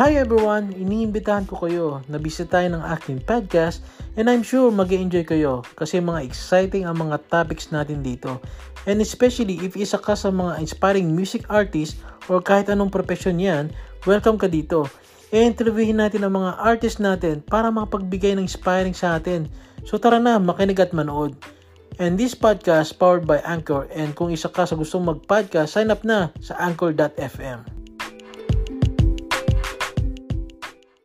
Hi everyone! Iniimbitahan ko kayo na bisitahin ang aking podcast and I'm sure mag enjoy kayo kasi mga exciting ang mga topics natin dito. And especially if isa ka sa mga inspiring music artist or kahit anong profession yan, welcome ka dito. I-interviewin natin ang mga artist natin para makapagbigay ng inspiring sa atin. So tara na, makinig at manood. And this podcast powered by Anchor and kung isa ka sa gustong mag-podcast, sign up na sa anchor.fm.